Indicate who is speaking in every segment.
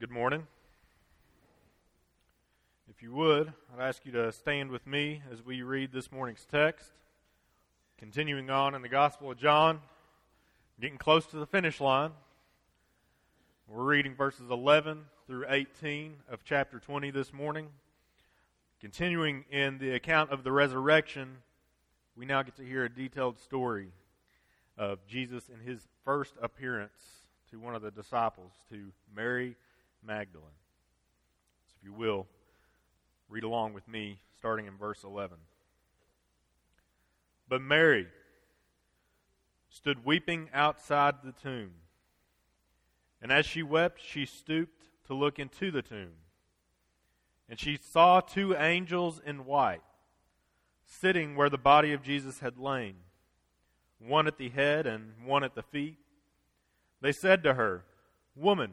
Speaker 1: Good morning. If you would, I'd ask you to stand with me as we read this morning's text. Continuing on in the Gospel of John, getting close to the finish line. We're reading verses 11 through 18 of chapter 20 this morning. Continuing in the account of the resurrection, we now get to hear a detailed story of Jesus in his first appearance to one of the disciples, to Mary Magdalene. So, if you will, read along with me, starting in verse 11. But Mary stood weeping outside the tomb. And as she wept, she stooped to look into the tomb. And she saw two angels in white sitting where the body of Jesus had lain, one at the head and one at the feet. They said to her, Woman,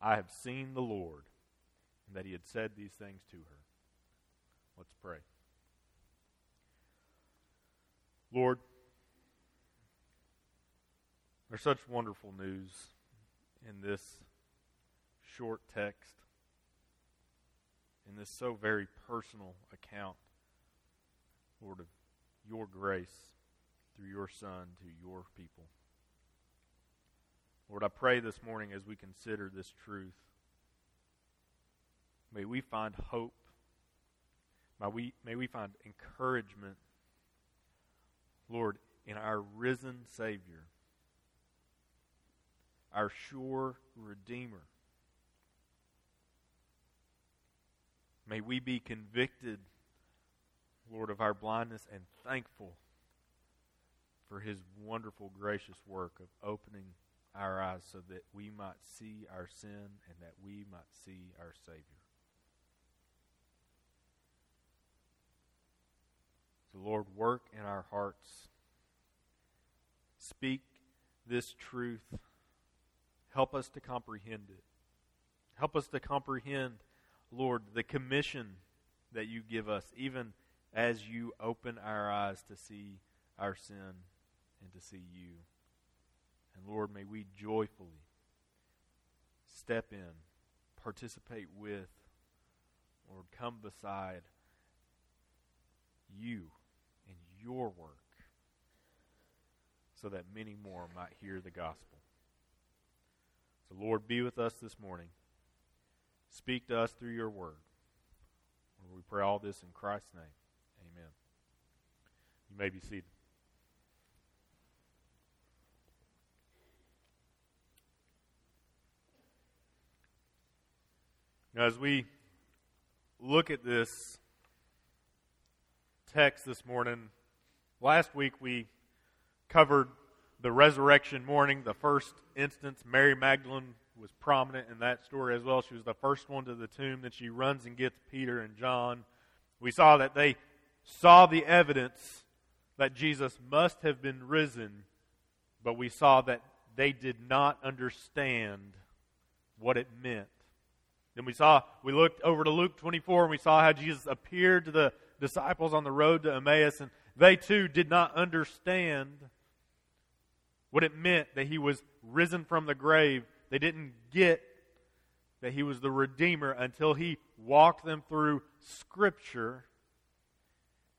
Speaker 1: I have seen the Lord, and that he had said these things to her. Let's pray. Lord, there's such wonderful news in this short text, in this so very personal account, Lord, of your grace through your Son to your people. Lord, I pray this morning as we consider this truth, may we find hope. May we, may we find encouragement, Lord, in our risen Savior, our sure Redeemer. May we be convicted, Lord, of our blindness and thankful for his wonderful, gracious work of opening our eyes so that we might see our sin and that we might see our Savior. So, Lord, work in our hearts. Speak this truth. Help us to comprehend it. Help us to comprehend, Lord, the commission that you give us, even as you open our eyes to see our sin and to see you. And Lord, may we joyfully step in, participate with, Lord, come beside you and your work so that many more might hear the gospel. So, Lord, be with us this morning. Speak to us through your word. We pray all this in Christ's name. Amen. You may be seated. As we look at this text this morning, last week we covered the resurrection morning, the first instance. Mary Magdalene was prominent in that story as well. She was the first one to the tomb. Then she runs and gets Peter and John. We saw that they saw the evidence that Jesus must have been risen, but we saw that they did not understand what it meant then we saw, we looked over to Luke 24 and we saw how Jesus appeared to the disciples on the road to Emmaus, and they too did not understand what it meant that he was risen from the grave. They didn't get that he was the Redeemer until he walked them through Scripture,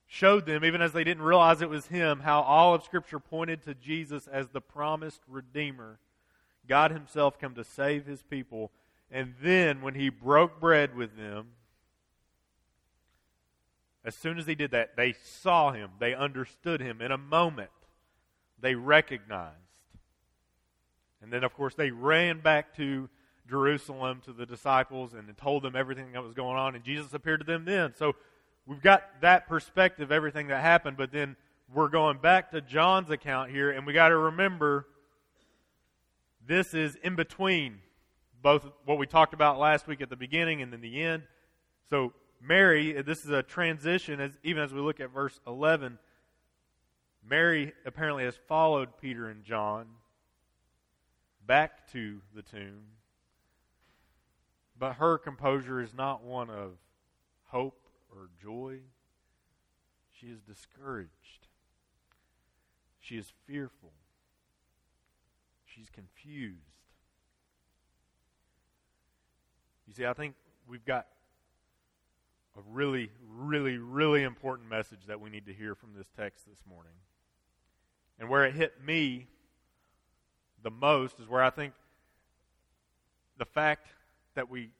Speaker 1: showed them, even as they didn't realize it was him, how all of Scripture pointed to Jesus as the promised Redeemer. God Himself come to save His people And then when he broke bread with them, as soon as he did that, they saw him. They understood him in a moment. They recognized. And then, of course, they ran back to Jerusalem to the disciples and told them everything that was going on. And Jesus appeared to them then. So we've got that perspective, everything that happened. But then we're going back to John's account here, and we got to remember this is in between both what we talked about last week at the beginning and then the end. So Mary, uh, this is a transition, as even as we look at verse 11. Mary apparently has followed Peter and John back to the tomb, but her composure is not one of hope or joy. She is discouraged. She is fearful. She's confused. You see, I think we've got a really, really, really important message that we need to hear from this text this morning. And where it hit me the most is where I think the fact that we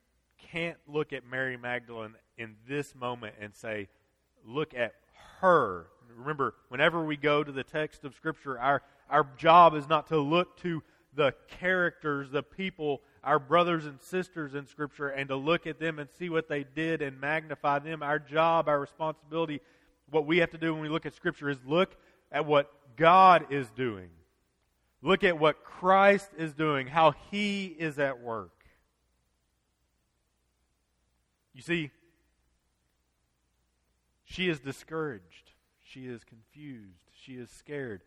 Speaker 1: can't look at Mary Magdalene in this moment and say, look at her. Remember, whenever we go to the text of Scripture, our, our job is not to look to the characters, the people, our brothers and sisters in Scripture, and to look at them and see what they did and magnify them. Our job, our responsibility, what we have to do when we look at Scripture is look at what God is doing. Look at what Christ is doing, how He is at work. You see, she is discouraged. She is confused. She is scared.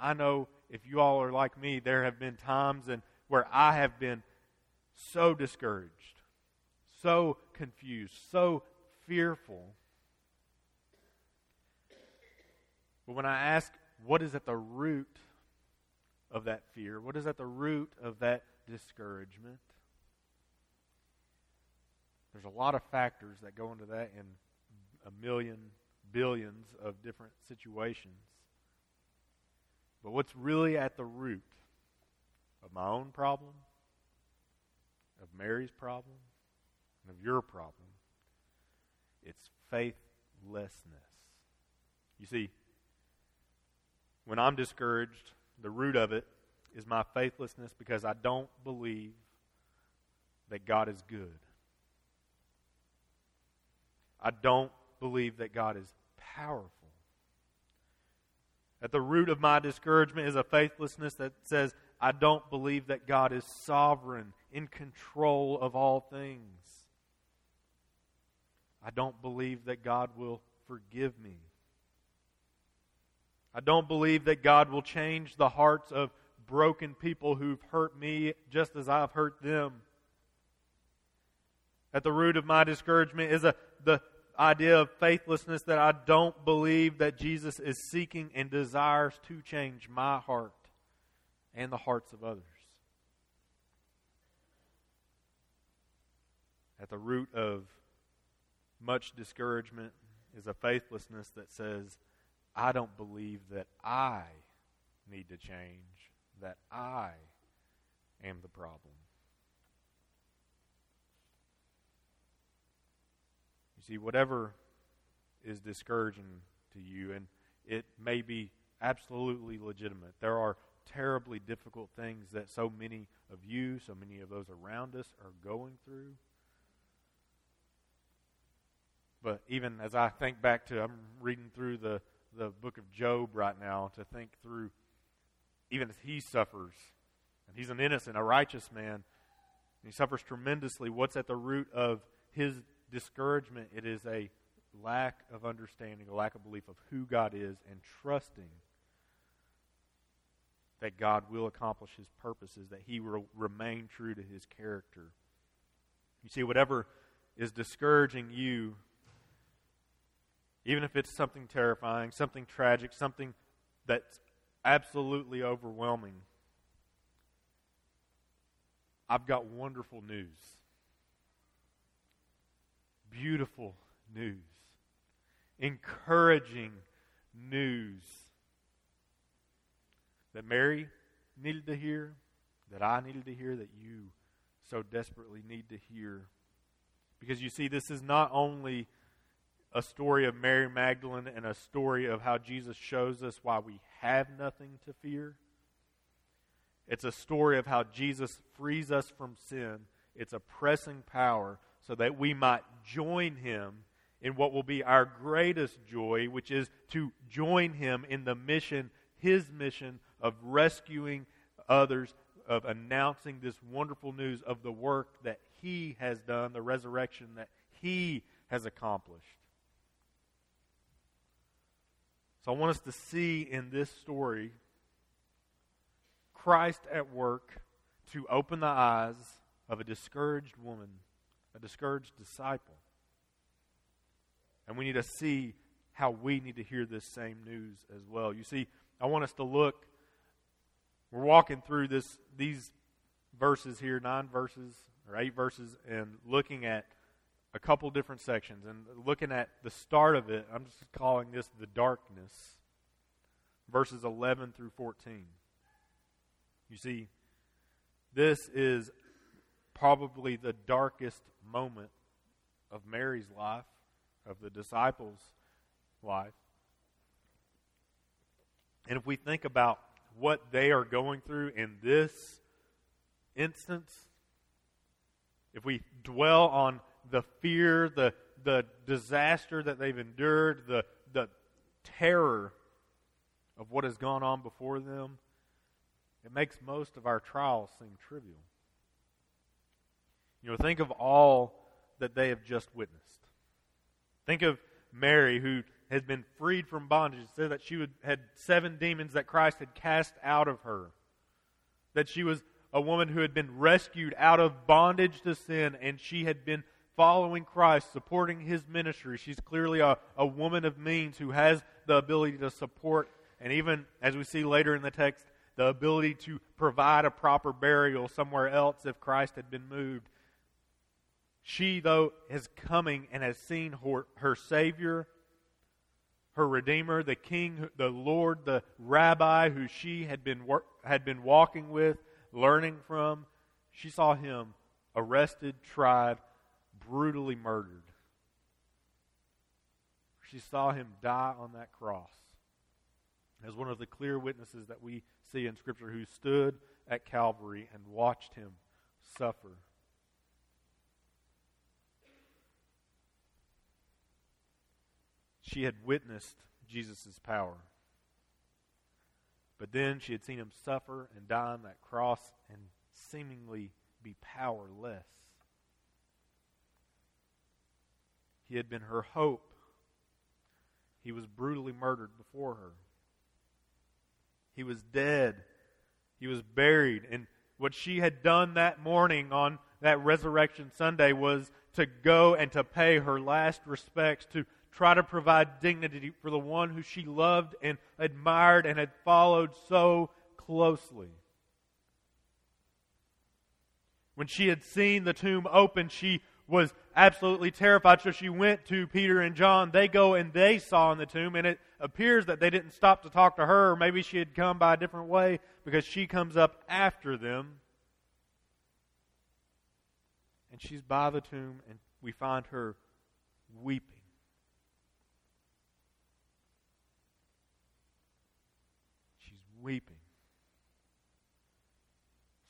Speaker 1: I know if you all are like me, there have been times and where I have been so discouraged, so confused, so fearful. But when I ask what is at the root of that fear, what is at the root of that discouragement, there's a lot of factors that go into that in a million, billions of different situations. But what's really at the root of my own problem, of Mary's problem, and of your problem, it's faithlessness. You see, when I'm discouraged, the root of it is my faithlessness because I don't believe that God is good. I don't believe that God is powerful. At the root of my discouragement is a faithlessness that says, I don't believe that God is sovereign, in control of all things. I don't believe that God will forgive me. I don't believe that God will change the hearts of broken people who've hurt me just as I've hurt them. At the root of my discouragement is a, the idea of faithlessness that I don't believe that Jesus is seeking and desires to change my heart and the hearts of others. At the root of much discouragement is a faithlessness that says, I don't believe that I need to change, that I am the problem. You see, whatever is discouraging to you, and it may be absolutely legitimate. There are terribly difficult things that so many of you, so many of those around us are going through. But even as I think back to, I'm reading through the, the book of Job right now to think through, even as he suffers, and he's an innocent, a righteous man, he suffers tremendously. What's at the root of his discouragement, it is a lack of understanding, a lack of belief of who God is, and trusting that God will accomplish his purposes, that he will remain true to his character. You see, whatever is discouraging you, even if it's something terrifying, something tragic, something that's absolutely overwhelming, I've got wonderful news. Beautiful news, encouraging news that Mary needed to hear, that I needed to hear, that you so desperately need to hear. Because you see, this is not only a story of Mary Magdalene and a story of how Jesus shows us why we have nothing to fear. It's a story of how Jesus frees us from sin, its oppressing power, so that we might join him in what will be our greatest joy, which is to join him in the mission, his mission of rescuing others, of announcing this wonderful news of the work that he has done, the resurrection that he has accomplished. So I want us to see in this story Christ at work to open the eyes of a discouraged woman, a discouraged disciple. And we need to see how we need to hear this same news as well. You see, I want us to look. We're walking through this these verses here, nine verses or eight verses, and looking at a couple different sections. And looking at the start of it, I'm just calling this the darkness, verses 11 through 14. You see, this is probably the darkest moment of Mary's life, of the disciples' life. And if we think about what they are going through in this instance, if we dwell on the fear, the, the disaster that they've endured, the, the terror of what has gone on before them, it makes most of our trials seem trivial. You know, think of all that they have just witnessed. Think of Mary, who has been freed from bondage. It said that she would, had seven demons that Christ had cast out of her. That she was a woman who had been rescued out of bondage to sin, and she had been following Christ, supporting his ministry. She's clearly a, a woman of means who has the ability to support, and even as we see later in the text, the ability to provide a proper burial somewhere else if Christ had been moved. She, though, is coming and has seen her, her Savior, her Redeemer, the King, the Lord, the Rabbi who she had been, had been walking with, learning from. She saw him arrested, tried, brutally murdered. She saw him die on that cross as one of the clear witnesses that we see in Scripture who stood at Calvary and watched him suffer. She had witnessed Jesus' power. But then she had seen him suffer and die on that cross and seemingly be powerless. He had been her hope. He was brutally murdered before her. He was dead. He was buried. And what she had done that morning on that Resurrection Sunday was to go and to pay her last respects, to try to provide dignity for the one who she loved and admired and had followed so closely. When she had seen the tomb open, she was absolutely terrified. So she went to Peter and John. They go and they saw in the tomb, and it appears that they didn't stop to talk to her. Maybe she had come by a different way because she comes up after them. And she's by the tomb, and we find her weeping. She's weeping,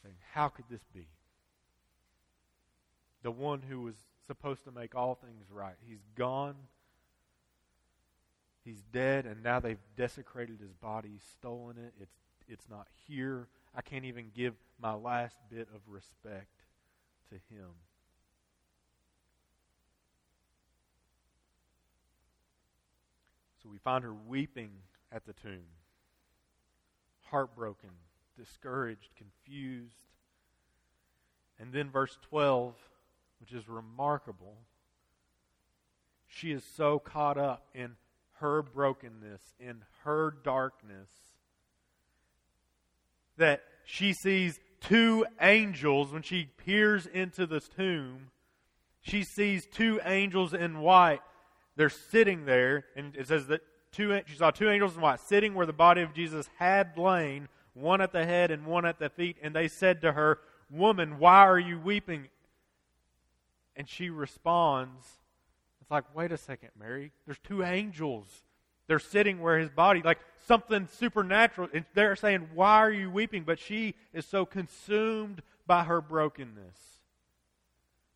Speaker 1: saying, How could this be? the one who was supposed to make all things right. He's gone. He's dead, and now they've desecrated his body, stolen it. It's, it's not here. I can't even give my last bit of respect to him. So we find her weeping at the tomb, heartbroken, discouraged, confused. And then verse 12 which is remarkable. She is so caught up in her brokenness, in her darkness, that she sees two angels when she peers into this tomb. She sees two angels in white. They're sitting there, and it says that two, she saw two angels in white sitting where the body of Jesus had lain, one at the head and one at the feet, and they said to her, Woman, why are you weeping? And she responds, It's like, wait a second, Mary. There's two angels. They're sitting where his body, like something supernatural. And they're saying, Why are you weeping? But she is so consumed by her brokenness.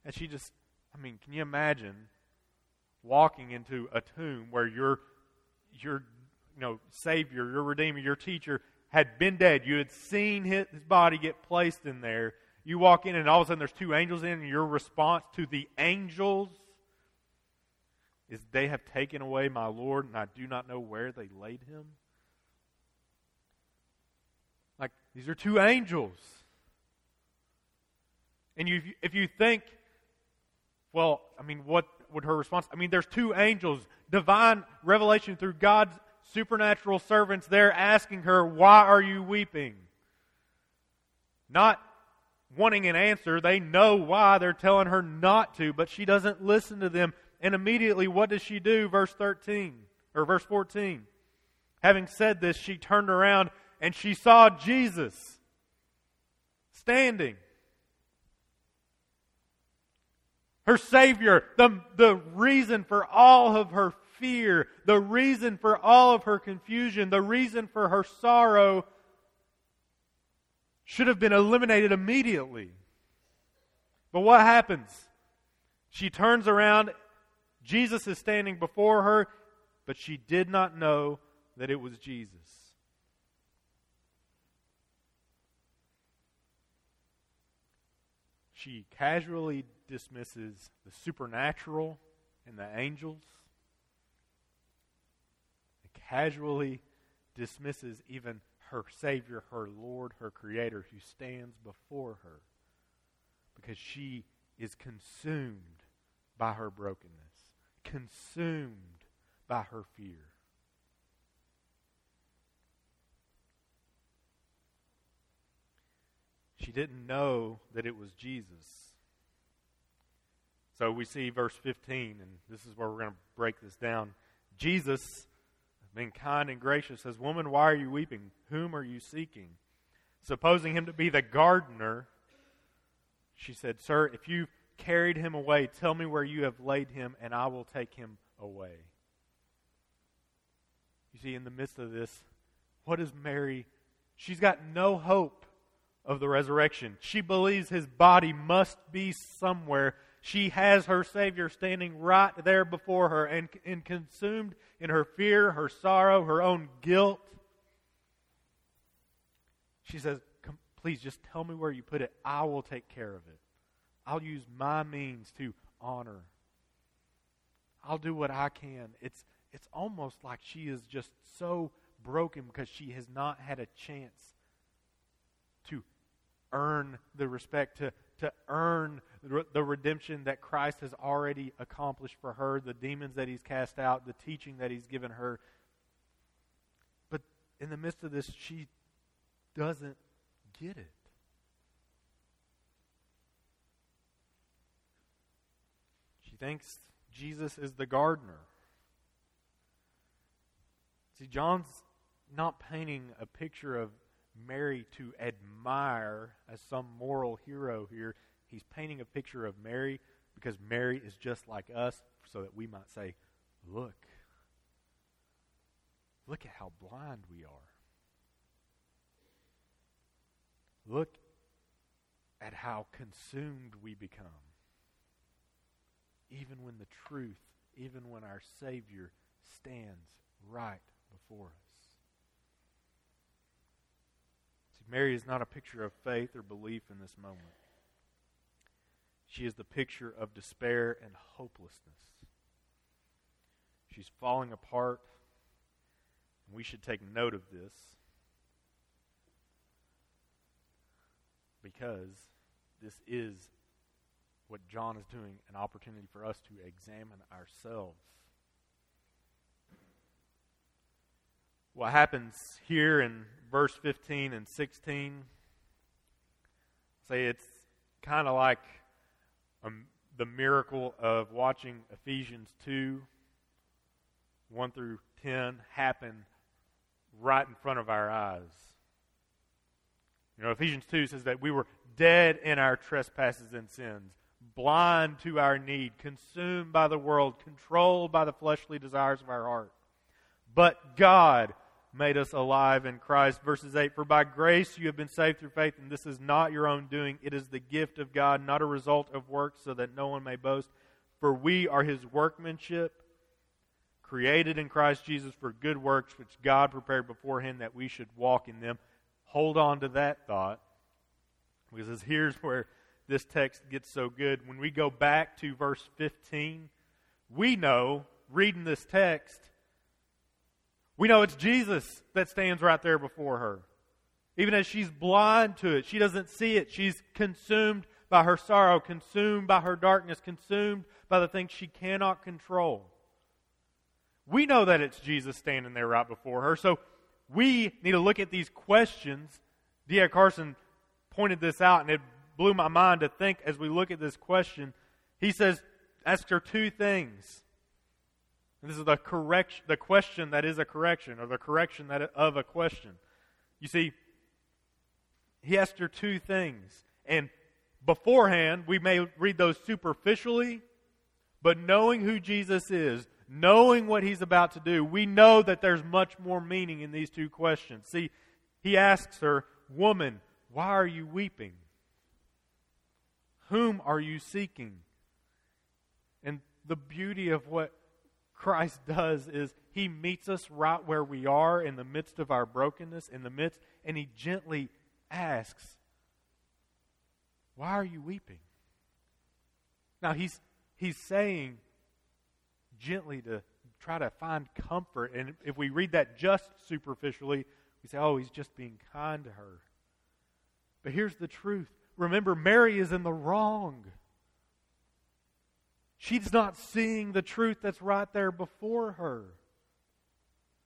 Speaker 1: And she just, I mean, can you imagine walking into a tomb where your, your you know, Savior, your Redeemer, your teacher had been dead? You had seen his body get placed in there. You walk in, and all of a sudden there's two angels in, and your response to the angels is they have taken away my Lord, and I do not know where they laid him. Like, these are two angels. And you, if you think, well, I mean, what would her response? I mean, there's two angels, divine revelation through God's supernatural servants there asking her, Why are you weeping? Not wanting an answer. They know why. They're telling her not to, but she doesn't listen to them. And immediately, what does she do? Verse 13, or verse 14. Having said this, she turned around and she saw Jesus standing. Her Savior, the, the reason for all of her fear, the reason for all of her confusion, the reason for her sorrow should have been eliminated immediately. But what happens? She turns around Jesus is standing before her, but she did not know that it was Jesus. She casually dismisses the supernatural and the angels, casually dismisses even her Savior, her Lord, her Creator, who stands before her because she is consumed by her brokenness consumed by her fear. She didn't know that it was Jesus. So we see verse 15, and this is where we're going to break this down. Jesus, being kind and gracious, says, Woman, why are you weeping? Whom are you seeking? Supposing him to be the gardener, she said, Sir, if you've carried him away. Tell me where you have laid him, and I will take him away. You see, in the midst of this, what is Mary? She's got no hope of the resurrection. She believes his body must be somewhere. She has her Savior standing right there before her and, and consumed in her fear, her sorrow, her own guilt. She says, Please just tell me where you put it. I will take care of it. I'll use my means to honor. I'll do what I can. It's, it's almost like she is just so broken because she has not had a chance to earn the respect, to, to earn the redemption that Christ has already accomplished for her, the demons that he's cast out, the teaching that he's given her. But in the midst of this, she doesn't get it. She thinks Jesus is the gardener. See, John's not painting a picture of Mary to admire as some moral hero here. He's painting a picture of Mary because Mary is just like us, so that we might say, Look, look at how blind we are. Look at how consumed we become even when the truth, even when our Savior stands right before us. See, Mary is not a picture of faith or belief in this moment. She is the picture of despair and hopelessness. She's falling apart, and we should take note of this because this is what John is doing, an opportunity for us to examine ourselves. What happens here in verse 15 and 16? Say it's kind of like um, the miracle of watching Ephesians 2 1 through 10 happen right in front of our eyes. You know, Ephesians 2 says that we were dead in our trespasses and sins, blind to our need, consumed by the world, controlled by the fleshly desires of our heart. But God made us alive in Christ. Verses 8 For by grace you have been saved through faith, and this is not your own doing. It is the gift of God, not a result of works, so that no one may boast. For we are his workmanship, created in Christ Jesus for good works, which God prepared beforehand that we should walk in them. Hold on to that thought, because here's where this text gets so good. When we go back to verse 15, we know, reading this text, we know it's Jesus that stands right there before her. Even as she's blind to it, she doesn't see it. She's consumed by her sorrow, consumed by her darkness, consumed by the things she cannot control. We know that it's Jesus standing there right before her, so we need to look at these questions. D.A. Carson pointed this out, and it blew my mind to think as we look at this question. He says, ask her two things. And this is the correction, the question that is a correction, or the correction that of a question. You see, he asked her two things, and beforehand we may read those superficially, but knowing who Jesus is, knowing what he's about to do, we know that there's much more meaning in these two questions. See, he asks her, "Woman, why are you weeping? Whom are you seeking?" And the beauty of what Christ does is he meets us right where we are in the midst of our brokenness, in the midst, and he gently asks, Why are you weeping? Now he's he's saying gently to try to find comfort. And if we read that just superficially, we say, Oh, he's just being kind to her. But here's the truth. Remember, Mary is in the wrong. She's not seeing the truth that's right there before her.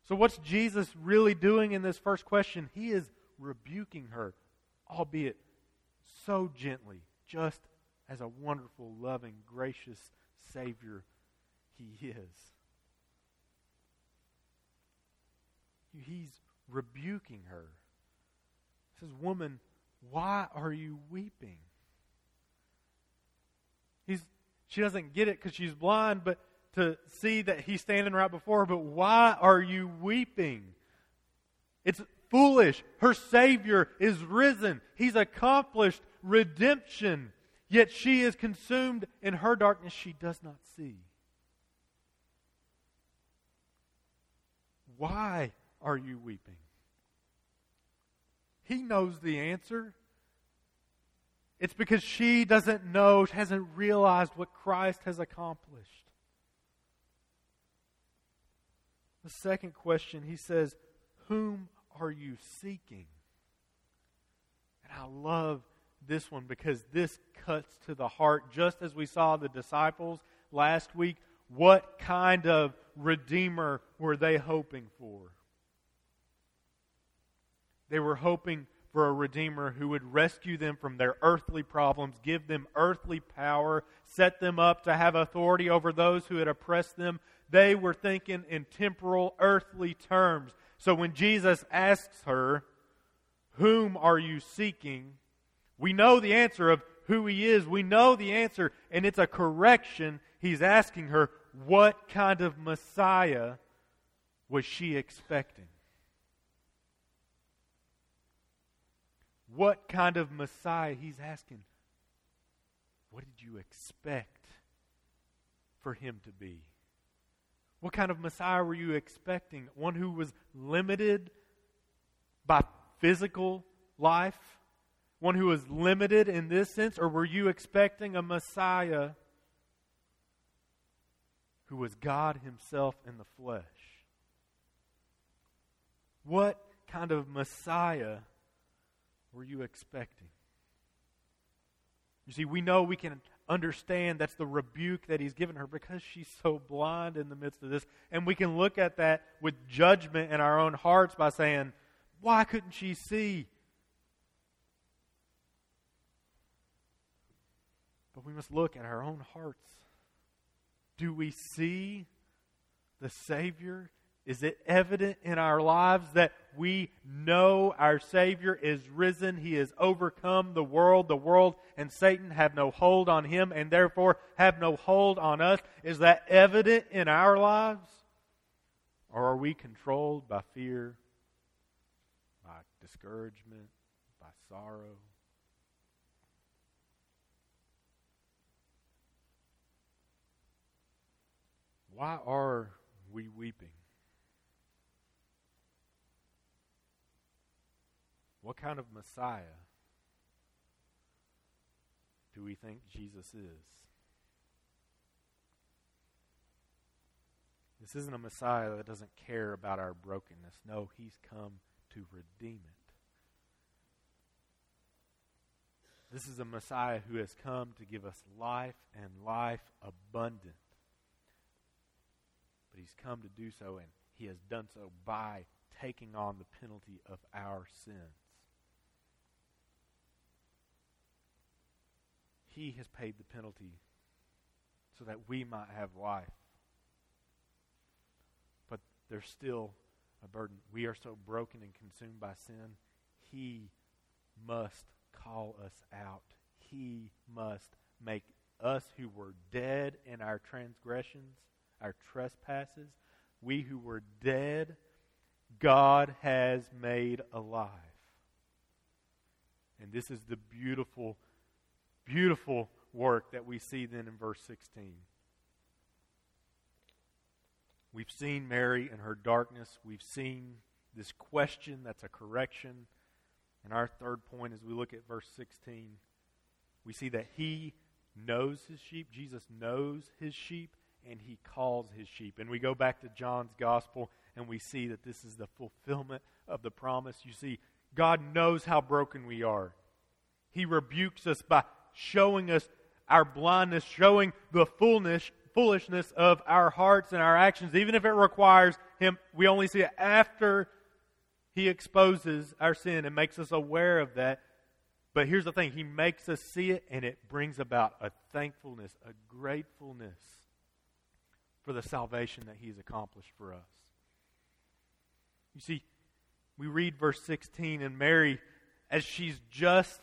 Speaker 1: So, what's Jesus really doing in this first question? He is rebuking her, albeit so gently, just as a wonderful, loving, gracious Savior He is. He's rebuking her. He says, Woman, why are you weeping? He's she doesn't get it because she's blind, but to see that he's standing right before her. But why are you weeping? It's foolish. Her Savior is risen. He's accomplished redemption. Yet she is consumed in her darkness she does not see. Why are you weeping? He knows the answer. It's because she doesn't know, hasn't realized what Christ has accomplished. The second question, he says, Whom are you seeking? And I love this one because this cuts to the heart, just as we saw the disciples last week. What kind of Redeemer were they hoping for? They were hoping for a Redeemer who would rescue them from their earthly problems, give them earthly power, set them up to have authority over those who had oppressed them. They were thinking in temporal, earthly terms. So when Jesus asks her, Whom are you seeking? we know the answer of who he is. We know the answer, and it's a correction. He's asking her, What kind of Messiah was she expecting? What kind of Messiah he's asking. What did you expect for him to be? What kind of Messiah were you expecting? One who was limited by physical life? One who was limited in this sense? Or were you expecting a Messiah who was God Himself in the flesh? What kind of Messiah were you expecting? You see, we know we can understand that's the rebuke that he's given her because she's so blind in the midst of this. And we can look at that with judgment in our own hearts by saying, why couldn't she see? But we must look at our own hearts. Do we see the Savior? Is it evident in our lives that we know our Savior is risen? He has overcome the world. The world and Satan have no hold on him and therefore have no hold on us. Is that evident in our lives? Or are we controlled by fear, by discouragement, by sorrow? Why are we weeping? What kind of Messiah do we think Jesus is? This isn't a Messiah that doesn't care about our brokenness. No, he's come to redeem it. This is a Messiah who has come to give us life and life abundant. But he's come to do so, and he has done so by taking on the penalty of our sins. He has paid the penalty so that we might have life. But there's still a burden. We are so broken and consumed by sin. He must call us out. He must make us who were dead in our transgressions, our trespasses, we who were dead, God has made alive. And this is the beautiful beautiful work that we see then in verse 16. We've seen Mary in her darkness. We've seen this question that's a correction. And our third point, as we look at verse 16, we see that he knows his sheep. Jesus knows his sheep, and he calls his sheep. And we go back to John's gospel, and we see that this is the fulfillment of the promise. You see, God knows how broken we are. He rebukes us by showing us our blindness, showing the fullness, foolishness of our hearts and our actions, even if it requires Him, we only see it after He exposes our sin and makes us aware of that. But here's the thing He makes us see it, and it brings about a thankfulness, a gratefulness for the salvation that He's accomplished for us. You see, we read verse 16, and Mary, as she's just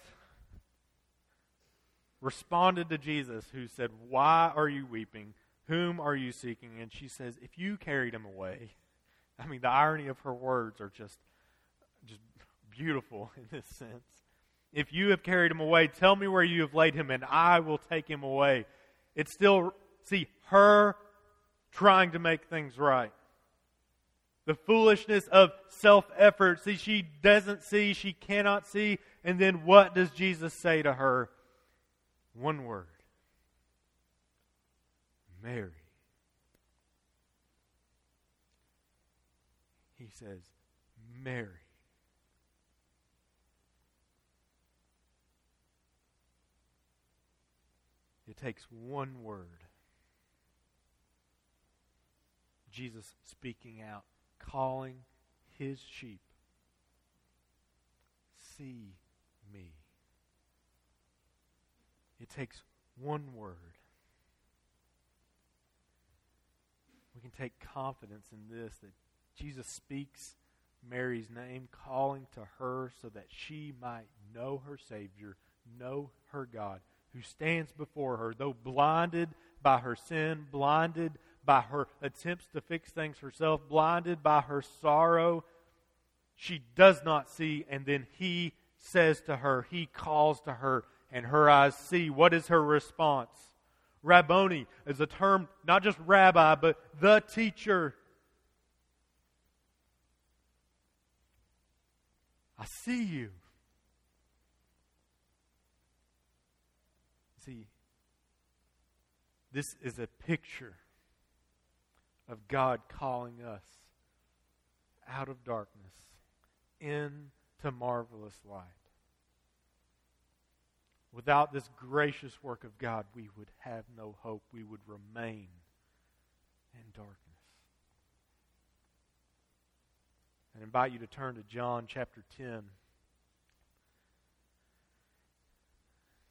Speaker 1: responded to Jesus, who said, Why are you weeping? Whom are you seeking? And she says, If you carried him away. I mean, the irony of her words are just, just beautiful in this sense. If you have carried him away, tell me where you have laid him, and I will take him away. It's still, see, her trying to make things right. The foolishness of self effort. See, she doesn't see, she cannot see. And then what does Jesus say to her? One word Mary. He says, Mary. It takes one word. Jesus speaking out, calling his sheep. See me. It takes one word. We can take confidence in this that Jesus speaks Mary's name, calling to her so that she might know her Savior, know her God, who stands before her, though blinded by her sin, blinded by her attempts to fix things herself, blinded by her sorrow. She does not see, and then he says to her, he calls to her, and her eyes see. What is her response? Rabboni is a term, not just rabbi, but the teacher. I see you. See, this is a picture of God calling us out of darkness into marvelous light. Without this gracious work of God, we would have no hope. We would remain in darkness. I invite you to turn to John chapter 10.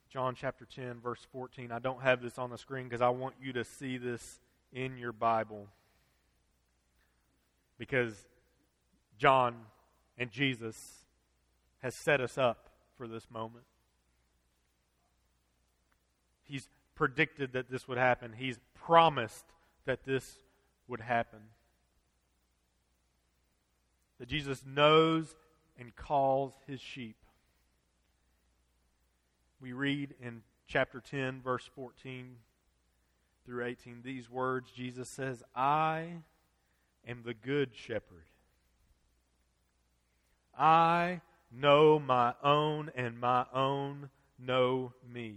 Speaker 1: John chapter 10, verse 14. I don't have this on the screen because I want you to see this in your Bible. because John and Jesus has set us up for this moment. He's predicted that this would happen. He's promised that this would happen. That Jesus knows and calls his sheep. We read in chapter 10, verse 14 through 18, these words Jesus says, I am the good shepherd. I know my own, and my own know me.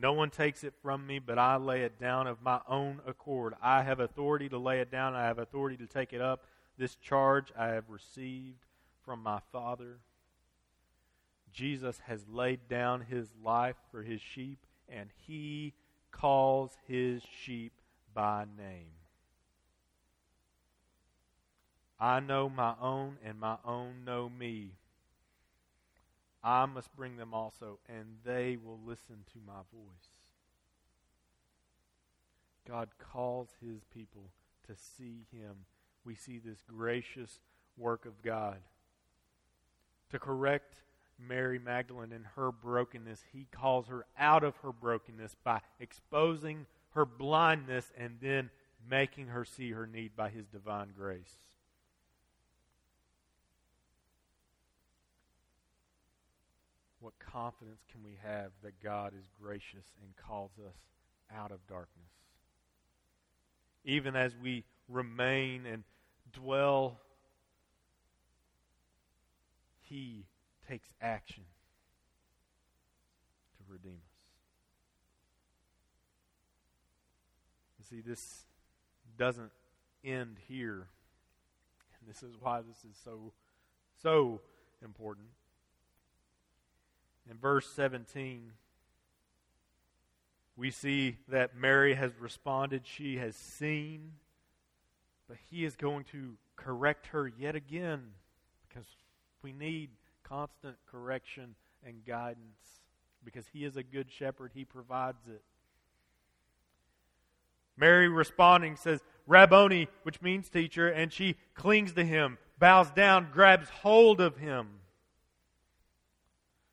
Speaker 1: No one takes it from me, but I lay it down of my own accord. I have authority to lay it down, I have authority to take it up. This charge I have received from my Father. Jesus has laid down his life for his sheep, and he calls his sheep by name. I know my own, and my own know me. I must bring them also, and they will listen to my voice. God calls his people to see him. We see this gracious work of God. To correct Mary Magdalene in her brokenness, he calls her out of her brokenness by exposing her blindness and then making her see her need by his divine grace. What confidence can we have that God is gracious and calls us out of darkness? Even as we remain and dwell, He takes action to redeem us. You see, this doesn't end here. And this is why this is so, so important. In verse 17, we see that Mary has responded. She has seen. But he is going to correct her yet again because we need constant correction and guidance because he is a good shepherd. He provides it. Mary responding says, Rabboni, which means teacher, and she clings to him, bows down, grabs hold of him.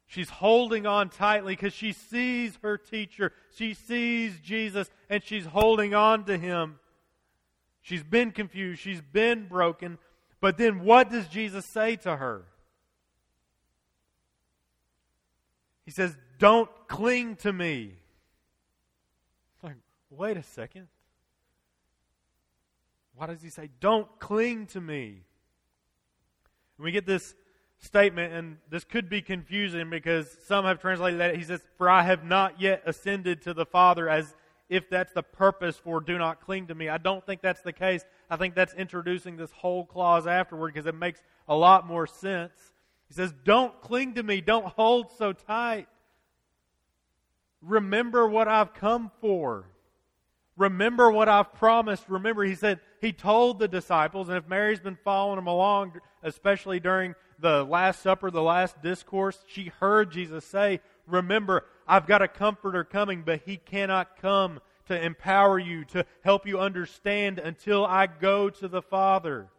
Speaker 1: She's holding on tightly because she sees her teacher. She sees Jesus and she's holding on to him. She's been confused. She's been broken. But then what does Jesus say to her? He says, Don't cling to me. Like, wait a second. Why does he say, Don't cling to me? And we get this statement, and this could be confusing because some have translated that. He says, For I have not yet ascended to the Father, as if that's the purpose for do not cling to me. I don't think that's the case. I think that's introducing this whole clause afterward because it makes a lot more sense. He says, Don't cling to me. Don't hold so tight. Remember what I've come for. Remember what I've promised. Remember, he said, he told the disciples, and if Mary's been following him along, especially during the Last Supper, the last discourse, she heard Jesus say, Remember, I've got a comforter coming, but he cannot come to empower you, to help you understand until I go to the Father.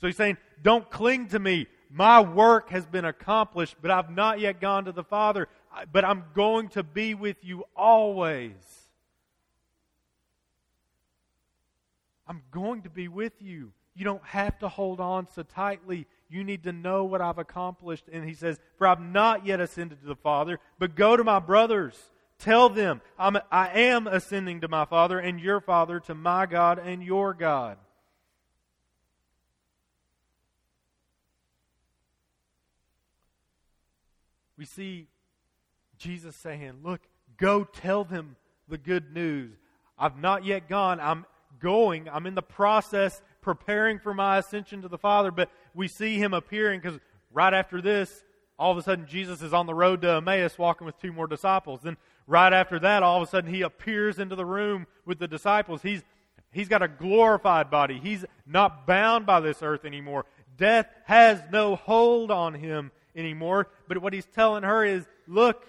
Speaker 1: So he's saying, Don't cling to me. My work has been accomplished, but I've not yet gone to the Father. But I'm going to be with you always. I'm going to be with you. You don't have to hold on so tightly. You need to know what I've accomplished. And he says, For I've not yet ascended to the Father, but go to my brothers. Tell them, I'm, I am ascending to my Father and your Father, to my God and your God. We see Jesus saying, Look, go tell them the good news. I've not yet gone. I'm going. I'm in the process preparing for my ascension to the Father. But we see him appearing because right after this, all of a sudden Jesus is on the road to Emmaus walking with two more disciples. Then right after that, all of a sudden he appears into the room with the disciples. He's, he's got a glorified body. He's not bound by this earth anymore. Death has no hold on him anymore. But what he's telling her is, look,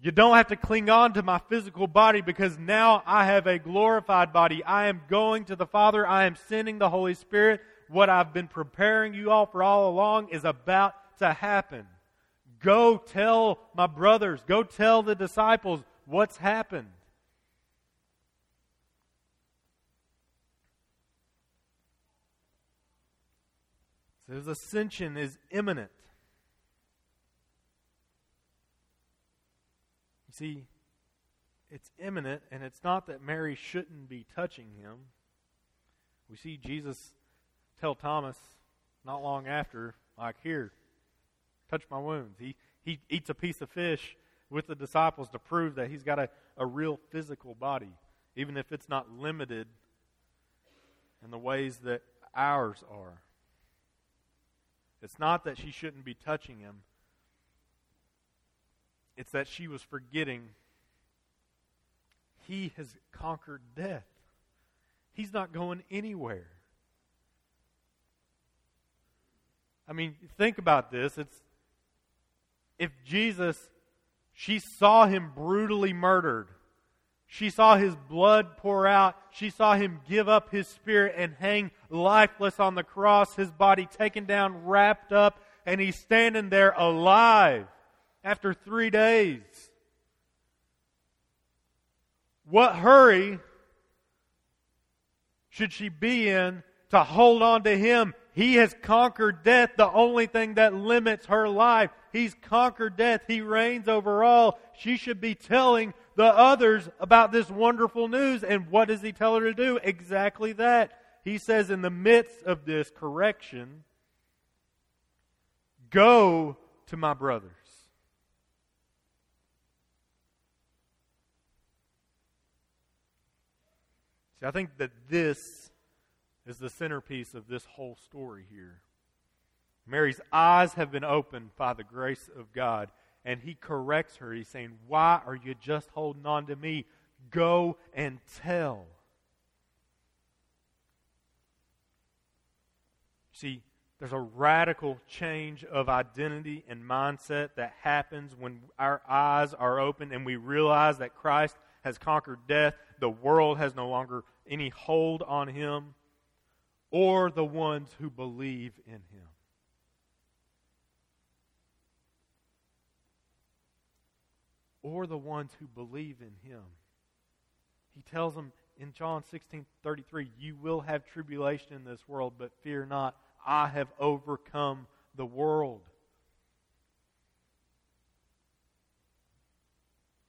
Speaker 1: you don't have to cling on to my physical body because now I have a glorified body. I am going to the Father. I am sending the Holy Spirit. What I've been preparing you all for all along is about to happen. Go tell my brothers, go tell the disciples what's happened. So his ascension is imminent. See, it's imminent, and it's not that Mary shouldn't be touching him. We see Jesus tell Thomas not long after, like, here, touch my wounds. He, he eats a piece of fish with the disciples to prove that he's got a, a real physical body, even if it's not limited in the ways that ours are. It's not that she shouldn't be touching him, it's that she was forgetting he has conquered death. He's not going anywhere. I mean, think about this. It's if Jesus she saw him brutally murdered. She saw his blood pour out. She saw him give up his spirit and hang lifeless on the cross, his body taken down, wrapped up, and he's standing there alive after three days. What hurry should she be in to hold on to him? He has conquered death, the only thing that limits her life. He's conquered death. He reigns over all. She should be telling the others about this wonderful news. And what does he tell her to do? Exactly that. He says, in the midst of this correction, go to my brothers. See, I think that this is the centerpiece of this whole story here. Mary's eyes have been opened by the grace of God, and he corrects her. He's saying, Why are you just holding on to me? Go and tell. See, there's a radical change of identity and mindset that happens when our eyes are open and we realize that Christ has conquered death, the world has no longer any hold on him, or the ones who believe in him. Or the ones who believe in him. He tells them in John 16 33, You will have tribulation in this world, but fear not. I have overcome the world.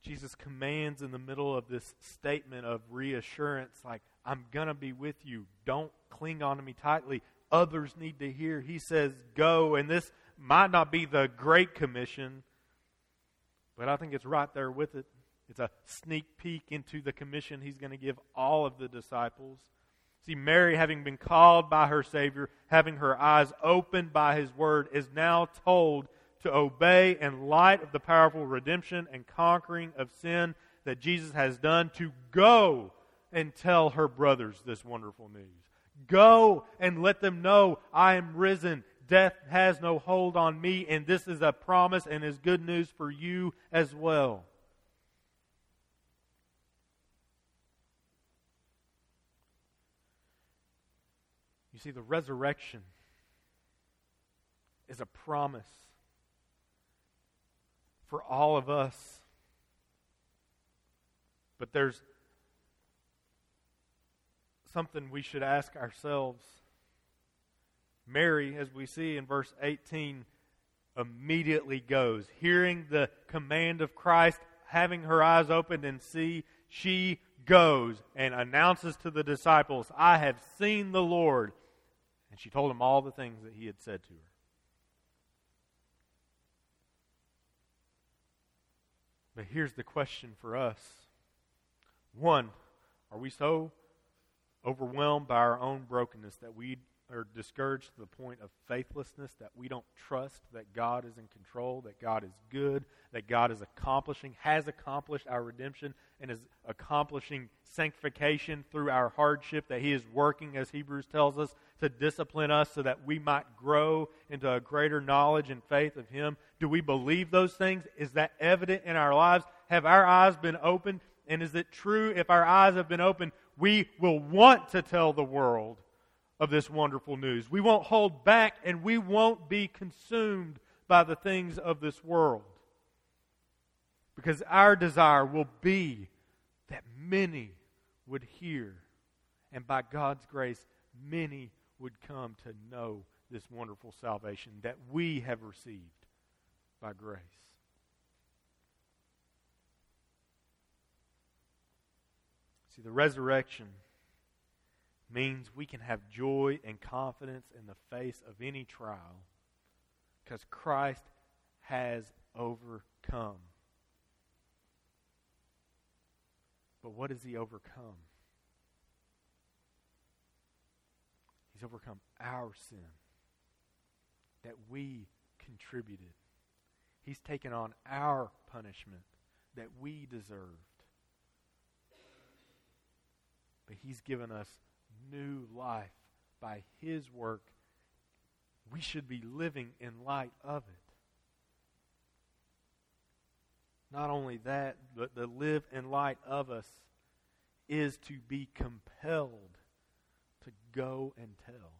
Speaker 1: Jesus commands in the middle of this statement of reassurance, like, I'm going to be with you. Don't cling on to me tightly. Others need to hear. He says, Go. And this might not be the Great Commission, but I think it's right there with it. It's a sneak peek into the commission he's going to give all of the disciples. See, Mary, having been called by her Savior, having her eyes opened by his word, is now told to obey in light of the powerful redemption and conquering of sin that Jesus has done, to go and tell her brothers this wonderful news. Go and let them know I am risen. Death has no hold on me, and this is a promise and is good news for you as well. You see, the resurrection is a promise for all of us. But there's something we should ask ourselves. Mary, as we see in verse 18, immediately goes. Hearing the command of Christ, having her eyes opened and see, she goes and announces to the disciples, I have seen the Lord. And she told them all the things that he had said to her. But here's the question for us one, are we so overwhelmed by our own brokenness, that we are discouraged to the point of faithlessness, that we don't trust that God is in control, that God is good, that God is accomplishing, has accomplished our redemption, and is accomplishing sanctification through our hardship, that He is working, as Hebrews tells us, to discipline us so that we might grow into a greater knowledge and faith of Him. Do we believe those things? Is that evident in our lives? Have our eyes been opened? And is it true if our eyes have been opened, we will want to tell the world of this wonderful news. We won't hold back and we won't be consumed by the things of this world. Because our desire will be that many would hear, and by God's grace, many would come to know this wonderful salvation that we have received by grace. See, the resurrection means we can have joy and confidence in the face of any trial because Christ has overcome. But what has he overcome? He's overcome our sin that we contributed. He's taken on our punishment that we deserved. But He's given us new life by His work, we should be living in light of it. Not only that, but the live in light of us is to be compelled to go and tell.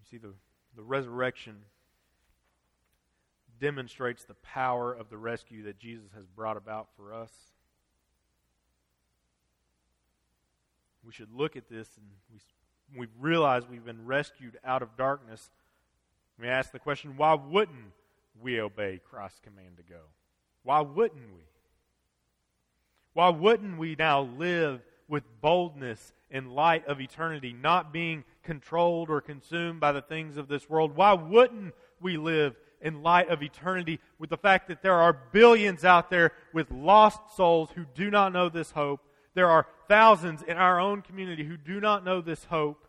Speaker 1: You see, the, the resurrection demonstrates the power of the rescue that Jesus has brought about for us. We should look at this and we, we realize we've been rescued out of darkness. We ask the question why wouldn't we obey Christ's command to go? Why wouldn't we? Why wouldn't we now live with boldness in light of eternity, not being controlled or consumed by the things of this world? Why wouldn't we live in light of eternity with the fact that there are billions out there with lost souls who do not know this hope. There are thousands in our own community who do not know this hope.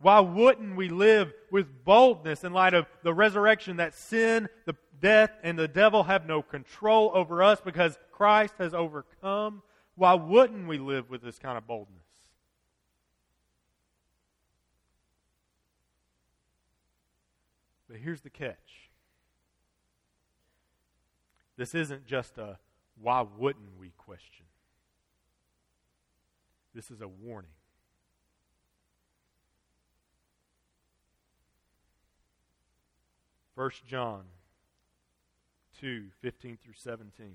Speaker 1: Why wouldn't we live with boldness in light of the resurrection that sin, the death, and the devil have no control over us because Christ has overcome? Why wouldn't we live with this kind of boldness? But here's the catch this isn't just a why wouldn't we question. This is a warning. First John 2, 15 through 17.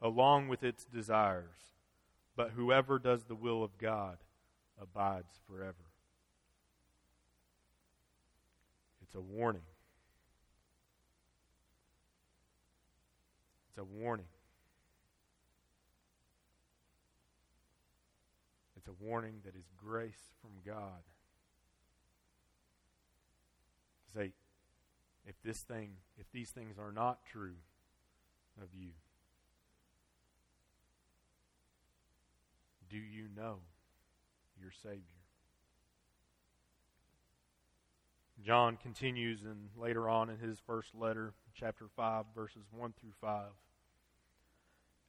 Speaker 1: along with its desires, but whoever does the will of God abides forever. It's a warning. It's a warning. It's a warning that is grace from God. To say, if this thing, if these things are not true of you, do you know your Savior? John continues and later on in his first letter, chapter 5, verses 1 through 5.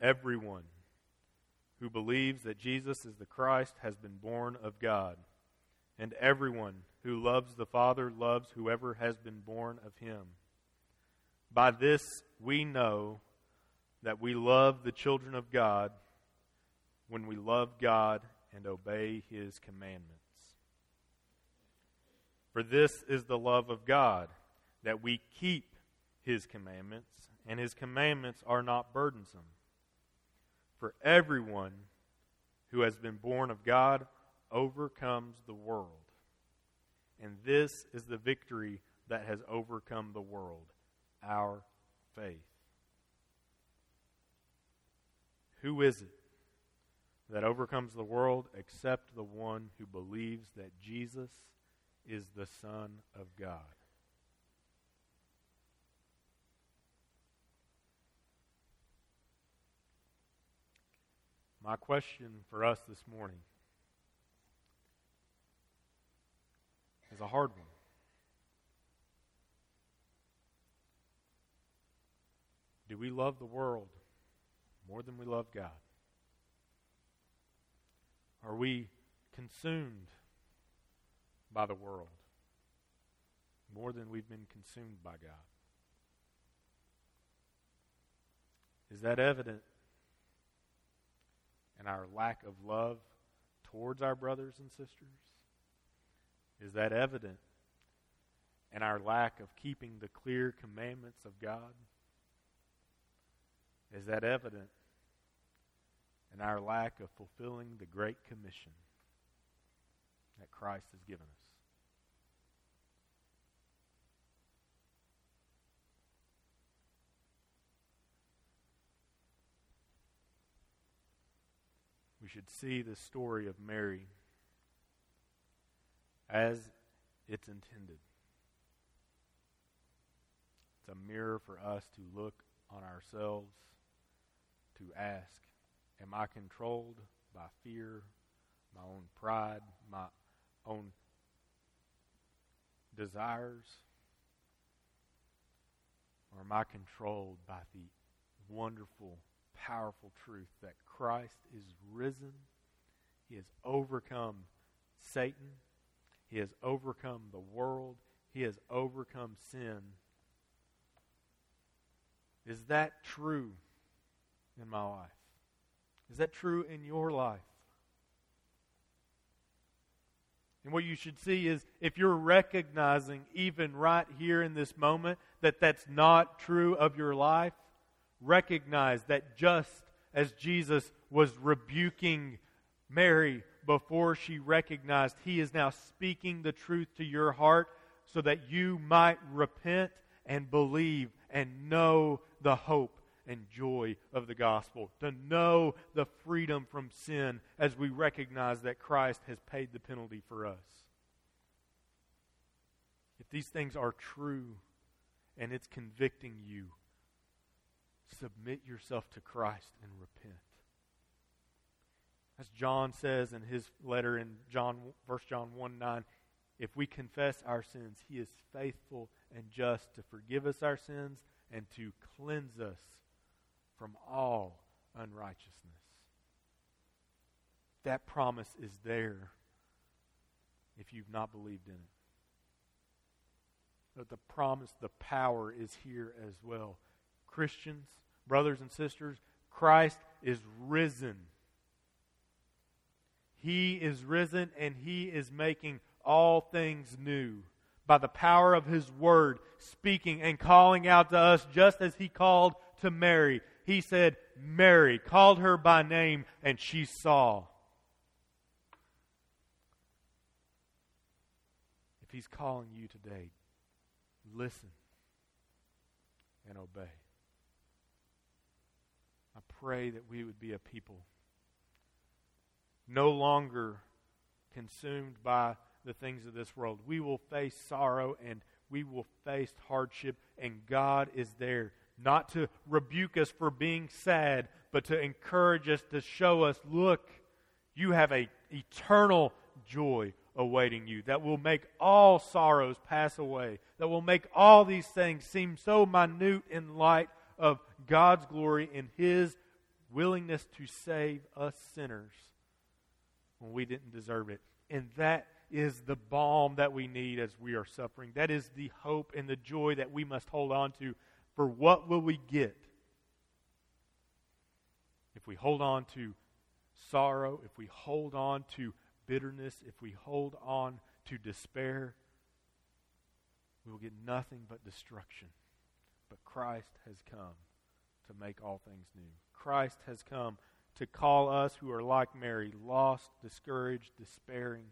Speaker 1: Everyone who believes that Jesus is the Christ has been born of God, and everyone who loves the Father loves whoever has been born of him. By this we know that we love the children of God when we love God and obey his commandments. For this is the love of God, that we keep his commandments, and his commandments are not burdensome. For everyone who has been born of God overcomes the world. And this is the victory that has overcome the world our faith. Who is it that overcomes the world except the one who believes that Jesus is the Son of God? My question for us this morning is a hard one. Do we love the world more than we love God? Are we consumed by the world more than we've been consumed by God? Is that evident in our lack of love towards our brothers and sisters? Is that evident in our lack of keeping the clear commandments of God? Is that evident in our lack of fulfilling the Great Commission that Christ has given us? We should see the story of Mary as it's intended. It's a mirror for us to look on ourselves to ask, Am I controlled by fear, my own pride, my own desires? Or am I controlled by the wonderful, powerful truth that Christ is risen? He has overcome Satan. He has overcome the world. He has overcome sin. Is that true? in my life? Is that true in your life? And what you should see is if you're recognizing, even right here in this moment, that that's not true of your life, recognize that just as Jesus was rebuking Mary before she recognized, he is now speaking the truth to your heart so that you might repent and believe and know the hope and joy of the gospel, to know the freedom from sin as we recognize that Christ has paid the penalty for us. If these things are true and it's convicting you, submit yourself to Christ and repent. As John says in his letter in John 1 John 1 9, if we confess our sins, he is faithful and just to forgive us our sins and to cleanse us from all unrighteousness. That promise is there if you've not believed in it. But the promise, the power is here as well. Christians, brothers and sisters, Christ is risen. He is risen and he is making all things new by the power of his word, speaking and calling out to us just as he called to Mary he said, Mary, called her by name, and she saw. If he's calling you today, listen and obey. I pray that we would be a people no longer consumed by the things of this world. We will face sorrow and we will face hardship, and God is there not to rebuke us for being sad, but to encourage us, to show us, look, you have a eternal joy awaiting you that will make all sorrows pass away, that will make all these things seem so minute in light of God's glory and His willingness to save us sinners when we didn't deserve it. And that is the balm that we need as we are suffering. That is the hope and the joy that we must hold on to for what will we get if we hold on to sorrow, if we hold on to bitterness, if we hold on to despair? We will get nothing but destruction. But Christ has come to make all things new. Christ has come to call us who are like Mary, lost, discouraged, despairing,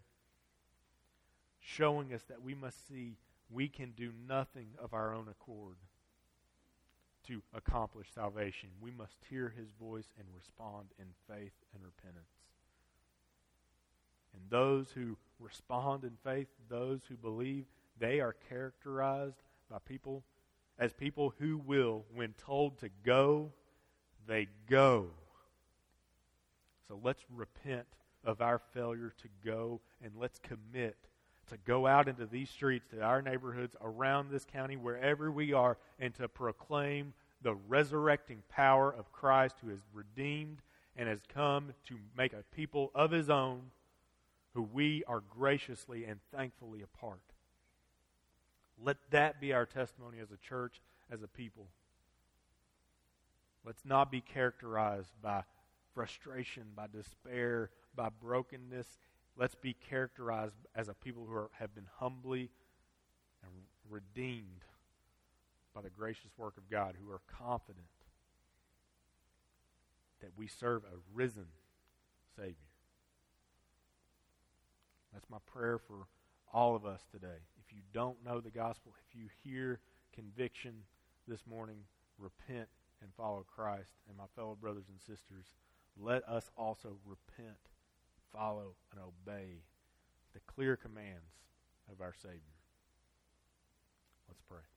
Speaker 1: showing us that we must see we can do nothing of our own accord to accomplish salvation. We must hear his voice and respond in faith and repentance. And those who respond in faith, those who believe, they are characterized by people as people who will, when told to go, they go. So let's repent of our failure to go and let's commit to go out into these streets, to our neighborhoods around this county, wherever we are, and to proclaim the resurrecting power of Christ who has redeemed and has come to make a people of his own who we are graciously and thankfully a part. Let that be our testimony as a church, as a people. Let's not be characterized by frustration, by despair, by brokenness. Let's be characterized as a people who are, have been humbly and redeemed by the gracious work of God, who are confident that we serve a risen Savior. That's my prayer for all of us today. If you don't know the gospel, if you hear conviction this morning, repent and follow Christ. And my fellow brothers and sisters, let us also repent, follow, and obey the clear commands of our Savior. Let's pray.